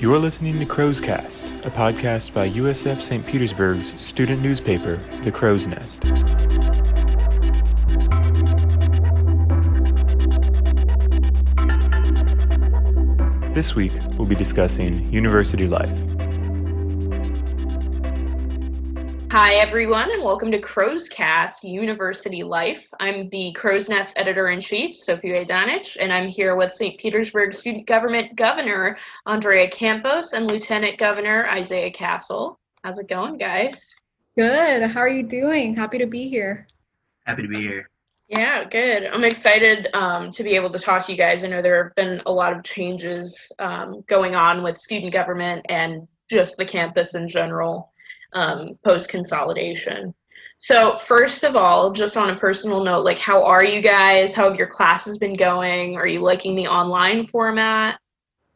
You're listening to Crow's Cast, a podcast by USF St. Petersburg's student newspaper, The Crow's Nest. This week, we'll be discussing university life. Hi, everyone, and welcome to Crow's Cast University Life. I'm the Crow's Nest editor in chief, Sophia Danich, and I'm here with St. Petersburg Student Government Governor Andrea Campos and Lieutenant Governor Isaiah Castle. How's it going, guys? Good. How are you doing? Happy to be here. Happy to be here. Yeah, good. I'm excited um, to be able to talk to you guys. I know there have been a lot of changes um, going on with student government and just the campus in general um, post consolidation. So, first of all, just on a personal note, like, how are you guys? How have your classes been going? Are you liking the online format?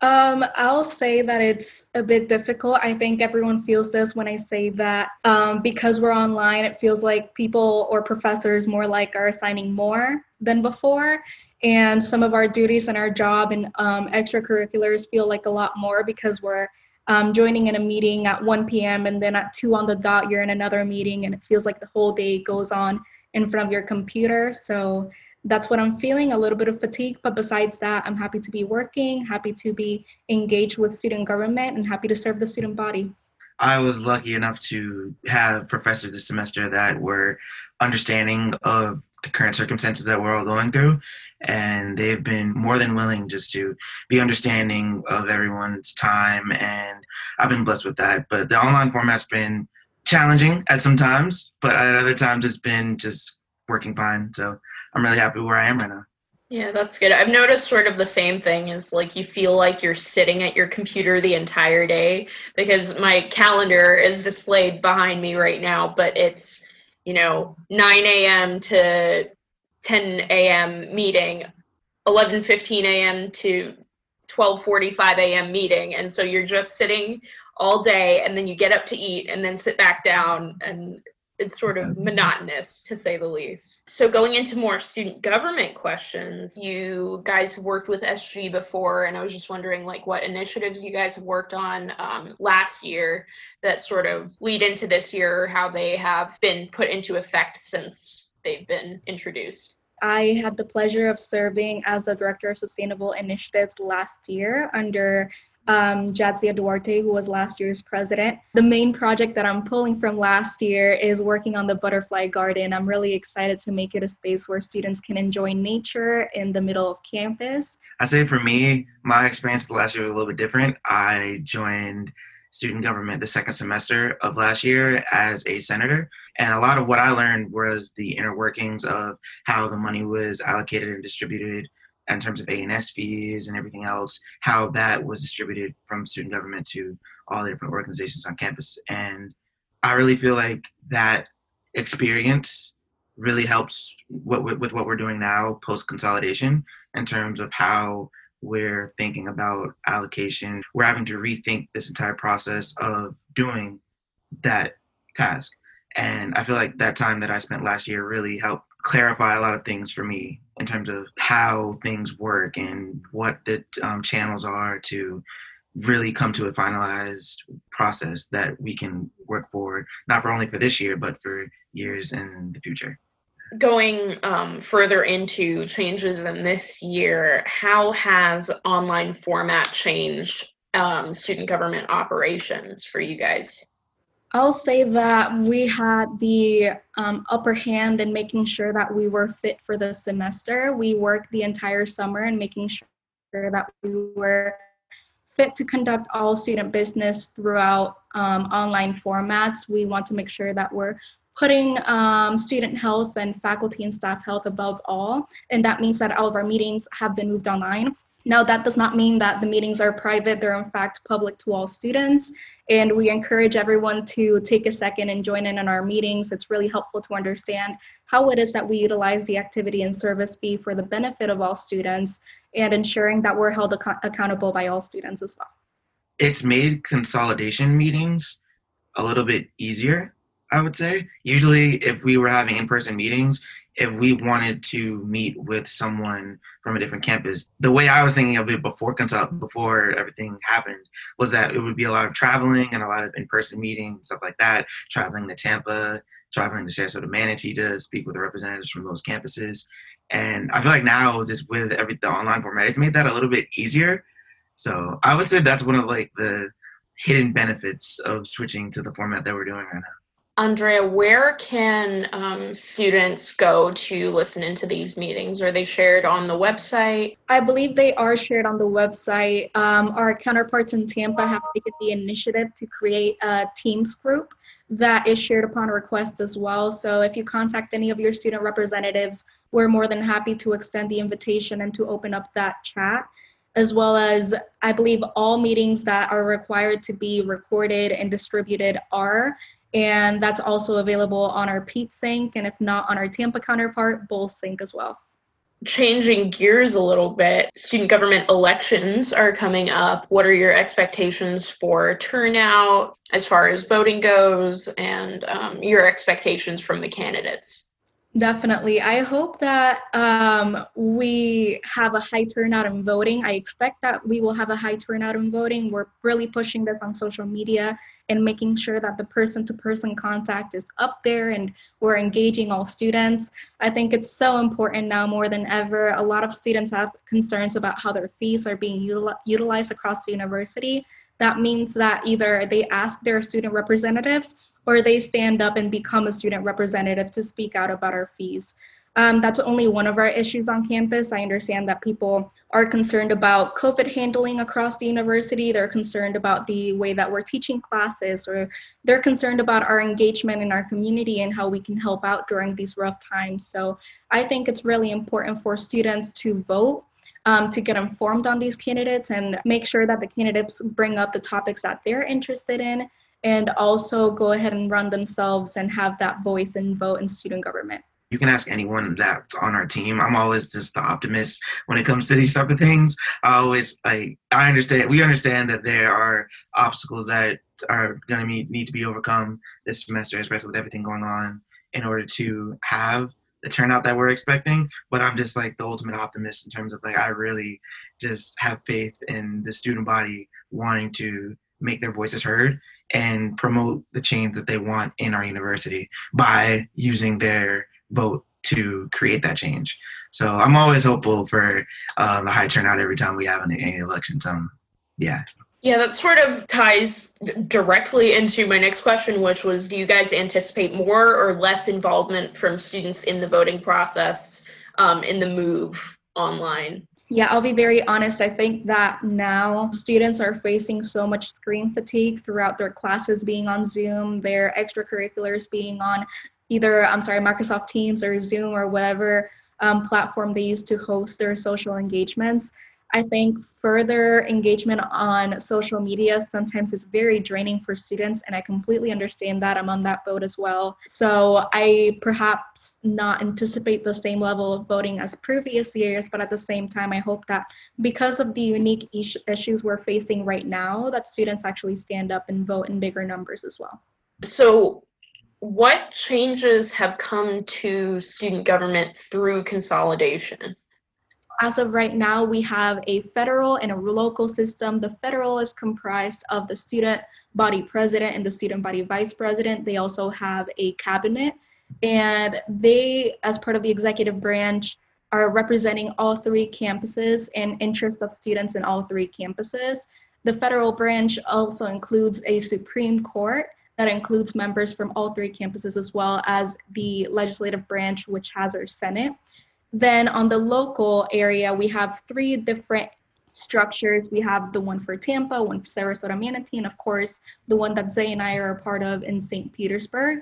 Um, I'll say that it's a bit difficult. I think everyone feels this when I say that um, because we're online, it feels like people or professors more like are assigning more than before. And some of our duties and our job and um, extracurriculars feel like a lot more because we're um, joining in a meeting at 1 p.m. and then at 2 on the dot, you're in another meeting, and it feels like the whole day goes on in front of your computer. So that's what I'm feeling a little bit of fatigue. But besides that, I'm happy to be working, happy to be engaged with student government, and happy to serve the student body. I was lucky enough to have professors this semester that were understanding of the current circumstances that we're all going through and they've been more than willing just to be understanding of everyone's time and i've been blessed with that. But the online format's been challenging at some times but at other times it's been just working fine. So i'm really happy where i am right now. Yeah, that's good. I've noticed sort of the same thing is like you feel like you're sitting at your computer the entire day because my calendar is displayed behind me right now, but it's, you know, 9 a.m. to 10 a.m. meeting, 11:15 a.m. to 12:45 a.m. meeting, and so you're just sitting all day, and then you get up to eat, and then sit back down, and it's sort of monotonous to say the least. So going into more student government questions, you guys have worked with SG before, and I was just wondering like what initiatives you guys have worked on um, last year that sort of lead into this year, or how they have been put into effect since they've been introduced. I had the pleasure of serving as the Director of Sustainable Initiatives last year under um, Jadzia Duarte, who was last year's president. The main project that I'm pulling from last year is working on the butterfly garden. I'm really excited to make it a space where students can enjoy nature in the middle of campus. I say for me, my experience the last year was a little bit different. I joined student government the second semester of last year as a senator. And a lot of what I learned was the inner workings of how the money was allocated and distributed in terms of A&S fees and everything else, how that was distributed from student government to all the different organizations on campus. And I really feel like that experience really helps what, with what we're doing now post consolidation in terms of how we're thinking about allocation. We're having to rethink this entire process of doing that task. And I feel like that time that I spent last year really helped clarify a lot of things for me in terms of how things work and what the um, channels are to really come to a finalized process that we can work forward, not for only for this year, but for years in the future going um, further into changes in this year, how has online format changed um, student government operations for you guys? I'll say that we had the um, upper hand in making sure that we were fit for the semester. We worked the entire summer in making sure that we were fit to conduct all student business throughout um, online formats. We want to make sure that we're putting um, student health and faculty and staff health above all. And that means that all of our meetings have been moved online. Now, that does not mean that the meetings are private. They're in fact public to all students. And we encourage everyone to take a second and join in on our meetings. It's really helpful to understand how it is that we utilize the activity and service fee for the benefit of all students and ensuring that we're held ac- accountable by all students as well. It's made consolidation meetings a little bit easier I would say. Usually, if we were having in person meetings, if we wanted to meet with someone from a different campus, the way I was thinking of it before consult before everything happened was that it would be a lot of traveling and a lot of in-person meetings, stuff like that. Traveling to Tampa, traveling to Sarasota Manatee to speak with the representatives from those campuses. And I feel like now, just with every the online format, it's made that a little bit easier. So I would say that's one of like the hidden benefits of switching to the format that we're doing right now. Andrea, where can um, students go to listen into these meetings? Are they shared on the website? I believe they are shared on the website. Um, our counterparts in Tampa have taken the initiative to create a Teams group that is shared upon request as well. So if you contact any of your student representatives, we're more than happy to extend the invitation and to open up that chat as well as I believe all meetings that are required to be recorded and distributed are and that's also available on our Pete Sync, and if not on our Tampa counterpart, Bull Sync as well. Changing gears a little bit, student government elections are coming up. What are your expectations for turnout as far as voting goes, and um, your expectations from the candidates? Definitely. I hope that um, we have a high turnout in voting. I expect that we will have a high turnout in voting. We're really pushing this on social media and making sure that the person to person contact is up there and we're engaging all students. I think it's so important now more than ever. A lot of students have concerns about how their fees are being util- utilized across the university. That means that either they ask their student representatives or they stand up and become a student representative to speak out about our fees. Um, that's only one of our issues on campus. I understand that people are concerned about COVID handling across the university. They're concerned about the way that we're teaching classes, or they're concerned about our engagement in our community and how we can help out during these rough times. So I think it's really important for students to vote um, to get informed on these candidates and make sure that the candidates bring up the topics that they're interested in and also go ahead and run themselves and have that voice and vote in student government. You can ask anyone that's on our team. I'm always just the optimist when it comes to these type of things. I always like I understand we understand that there are obstacles that are gonna need to be overcome this semester, especially with everything going on, in order to have the turnout that we're expecting. But I'm just like the ultimate optimist in terms of like I really just have faith in the student body wanting to make their voices heard and promote the change that they want in our university by using their vote to create that change. So I'm always hopeful for um, a high turnout every time we have an, any elections. Um, yeah. Yeah, that sort of ties directly into my next question, which was do you guys anticipate more or less involvement from students in the voting process um, in the move online? Yeah, I'll be very honest. I think that now students are facing so much screen fatigue throughout their classes being on Zoom, their extracurriculars being on either, I'm sorry, Microsoft Teams or Zoom or whatever um, platform they use to host their social engagements. I think further engagement on social media sometimes is very draining for students, and I completely understand that. I'm on that boat as well. So I perhaps not anticipate the same level of voting as previous years, but at the same time, I hope that because of the unique issues we're facing right now, that students actually stand up and vote in bigger numbers as well. So, what changes have come to student government through consolidation? As of right now, we have a federal and a local system. The federal is comprised of the student body president and the student body vice president. They also have a cabinet, and they, as part of the executive branch, are representing all three campuses and interests of students in all three campuses. The federal branch also includes a Supreme Court that includes members from all three campuses, as well as the legislative branch, which has our Senate. Then on the local area, we have three different structures. We have the one for Tampa, one for Sarasota Manatee, and of course, the one that Zay and I are a part of in St. Petersburg.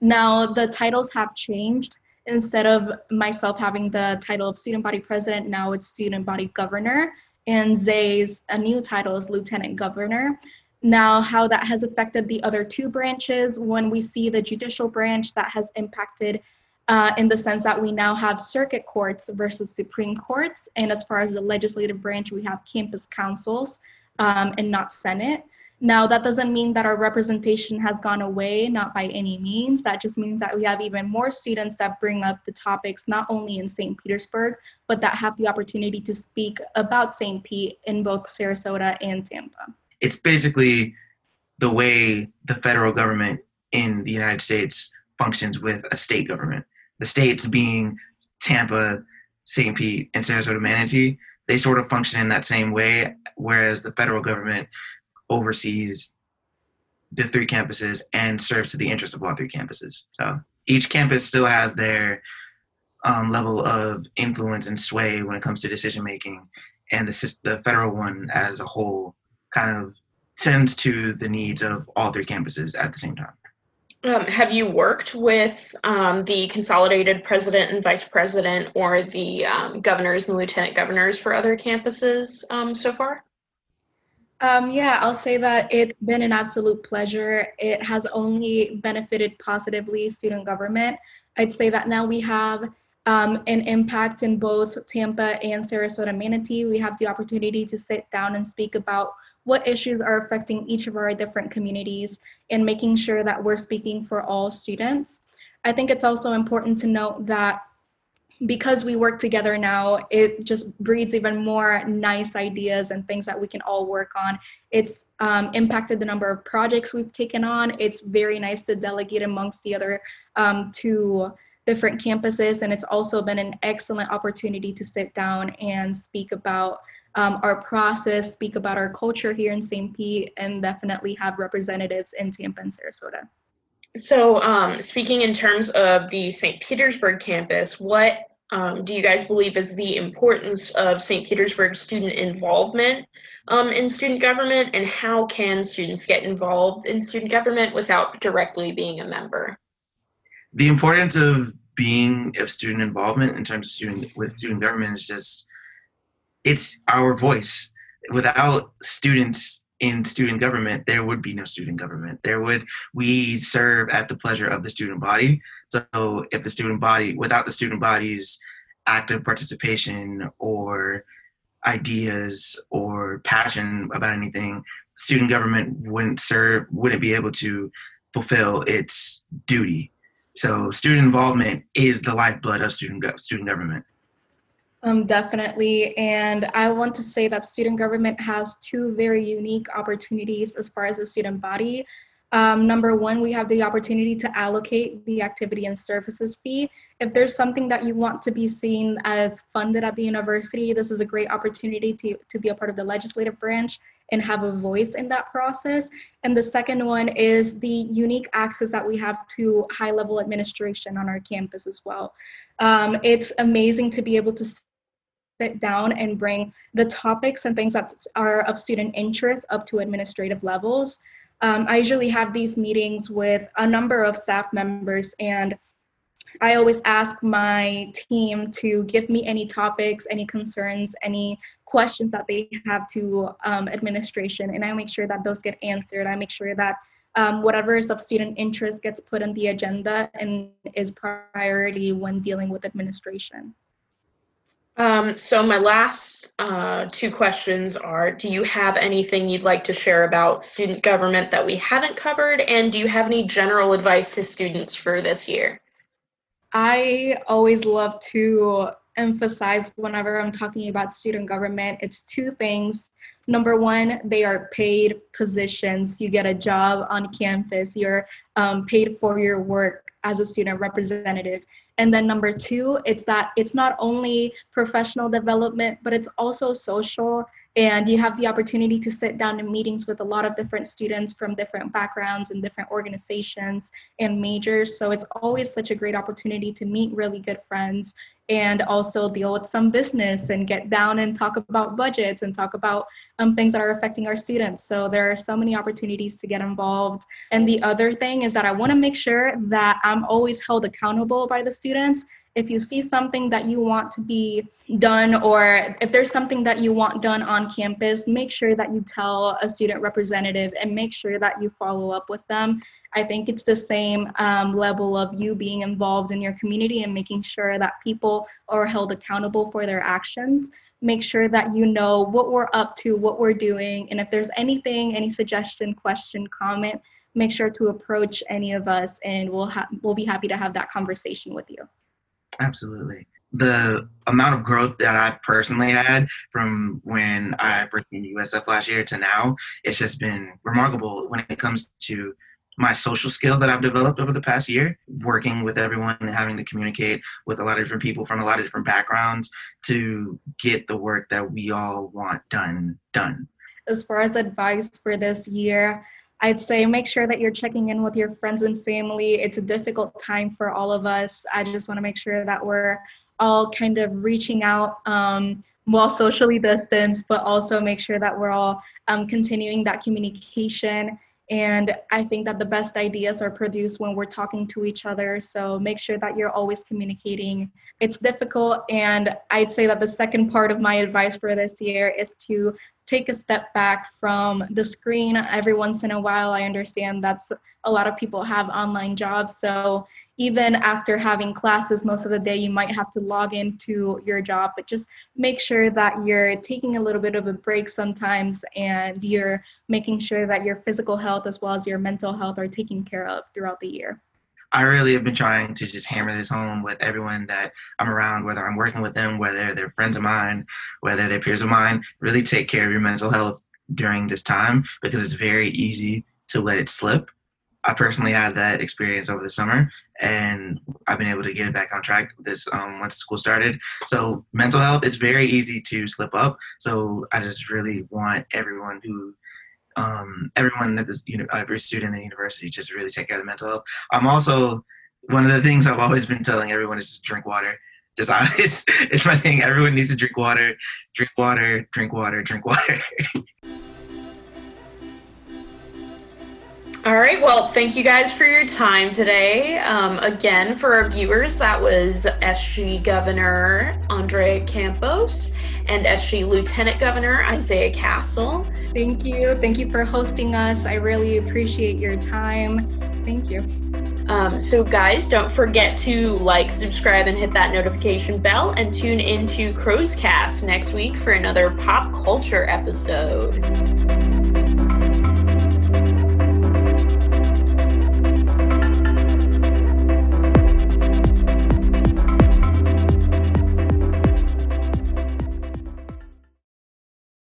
Now, the titles have changed. Instead of myself having the title of student body president, now it's student body governor. And Zay's a new title is lieutenant governor. Now, how that has affected the other two branches, when we see the judicial branch, that has impacted uh, in the sense that we now have circuit courts versus Supreme Courts. And as far as the legislative branch, we have campus councils um, and not Senate. Now, that doesn't mean that our representation has gone away, not by any means. That just means that we have even more students that bring up the topics not only in St. Petersburg, but that have the opportunity to speak about St. Pete in both Sarasota and Tampa. It's basically the way the federal government in the United States functions with a state government. The states being Tampa, St. Pete, and Sarasota Manatee, they sort of function in that same way, whereas the federal government oversees the three campuses and serves to the interests of all three campuses. So each campus still has their um, level of influence and sway when it comes to decision making, and the the federal one as a whole kind of tends to the needs of all three campuses at the same time. Um, have you worked with um, the consolidated president and vice president or the um, governors and lieutenant governors for other campuses um, so far? Um, yeah, I'll say that it's been an absolute pleasure. It has only benefited positively student government. I'd say that now we have um, an impact in both Tampa and Sarasota Manatee. We have the opportunity to sit down and speak about what issues are affecting each of our different communities and making sure that we're speaking for all students. I think it's also important to note that because we work together now, it just breeds even more nice ideas and things that we can all work on. It's um, impacted the number of projects we've taken on. It's very nice to delegate amongst the other um, two different campuses, and it's also been an excellent opportunity to sit down and speak about um, our process, speak about our culture here in St. Pete, and definitely have representatives in Tampa and Sarasota. So, um, speaking in terms of the St. Petersburg campus, what um, do you guys believe is the importance of St. Petersburg student involvement um, in student government, and how can students get involved in student government without directly being a member? The importance of being of student involvement in terms of student with student government is just it's our voice. Without students in student government, there would be no student government. There would we serve at the pleasure of the student body. So if the student body, without the student body's active participation or ideas or passion about anything, student government wouldn't serve, wouldn't be able to fulfill its duty. So student involvement is the lifeblood of student student government. Um, definitely. And I want to say that student government has two very unique opportunities as far as the student body. Um, number one, we have the opportunity to allocate the activity and services fee. If there's something that you want to be seen as funded at the university, this is a great opportunity to, to be a part of the legislative branch and have a voice in that process. And the second one is the unique access that we have to high level administration on our campus as well. Um, it's amazing to be able to sit down and bring the topics and things that are of student interest up to administrative levels. Um, I usually have these meetings with a number of staff members and I always ask my team to give me any topics, any concerns, any questions that they have to um, administration, and I make sure that those get answered. I make sure that um, whatever is of student interest gets put on the agenda and is priority when dealing with administration. Um, so my last uh, two questions are, do you have anything you'd like to share about student government that we haven't covered? And do you have any general advice to students for this year? I always love to emphasize whenever I'm talking about student government, it's two things. Number one, they are paid positions. You get a job on campus. You're um, paid for your work as a student representative. And then number two, it's that it's not only professional development, but it's also social. And you have the opportunity to sit down in meetings with a lot of different students from different backgrounds and different organizations and majors. So it's always such a great opportunity to meet really good friends and also deal with some business and get down and talk about budgets and talk about um, things that are affecting our students. So there are so many opportunities to get involved. And the other thing is that I want to make sure that I'm always held accountable by the students if you see something that you want to be done or if there's something that you want done on campus make sure that you tell a student representative and make sure that you follow up with them. I think it's the same um, level of you being involved in your community and making sure that people are held accountable for their actions. Make sure that you know what we're up to what we're doing and if there's anything any suggestion question comment make sure to approach any of us and we'll ha- we'll be happy to have that conversation with you Absolutely. The amount of growth that I personally had from when I first came to USF last year to now, it's just been remarkable when it comes to my social skills that I've developed over the past year, working with everyone and having to communicate with a lot of different people from a lot of different backgrounds to get the work that we all want done done. As far as advice for this year, I'd say make sure that you're checking in with your friends and family. It's a difficult time for all of us. I just want to make sure that we're all kind of reaching out um, while socially distanced, but also make sure that we're all um, continuing that communication. And I think that the best ideas are produced when we're talking to each other. So make sure that you're always communicating. It's difficult. And I'd say that the second part of my advice for this year is to take a step back from the screen every once in a while. I understand that's a lot of people have online jobs. So even after having classes most of the day, you might have to log into your job, but just make sure that you're taking a little bit of a break sometimes and you're making sure that your physical health as well as your mental health are taken care of throughout the year. I really have been trying to just hammer this home with everyone that I'm around, whether I'm working with them, whether they're friends of mine, whether they're peers of mine. Really take care of your mental health during this time because it's very easy to let it slip. I personally had that experience over the summer, and I've been able to get it back on track this um, once school started. So mental health, it's very easy to slip up. So I just really want everyone who um, everyone that this, you know, every student in the university just really take care of the mental health. I'm also one of the things I've always been telling everyone is just drink water. Just it's it's my thing. Everyone needs to drink water, drink water, drink water, drink water. All right. Well, thank you guys for your time today. Um, again, for our viewers, that was SG Governor Andrea Campos and SG Lieutenant Governor Isaiah Castle. Thank you. Thank you for hosting us. I really appreciate your time. Thank you. Um, so, guys, don't forget to like, subscribe, and hit that notification bell, and tune into Crow's Cast next week for another pop culture episode.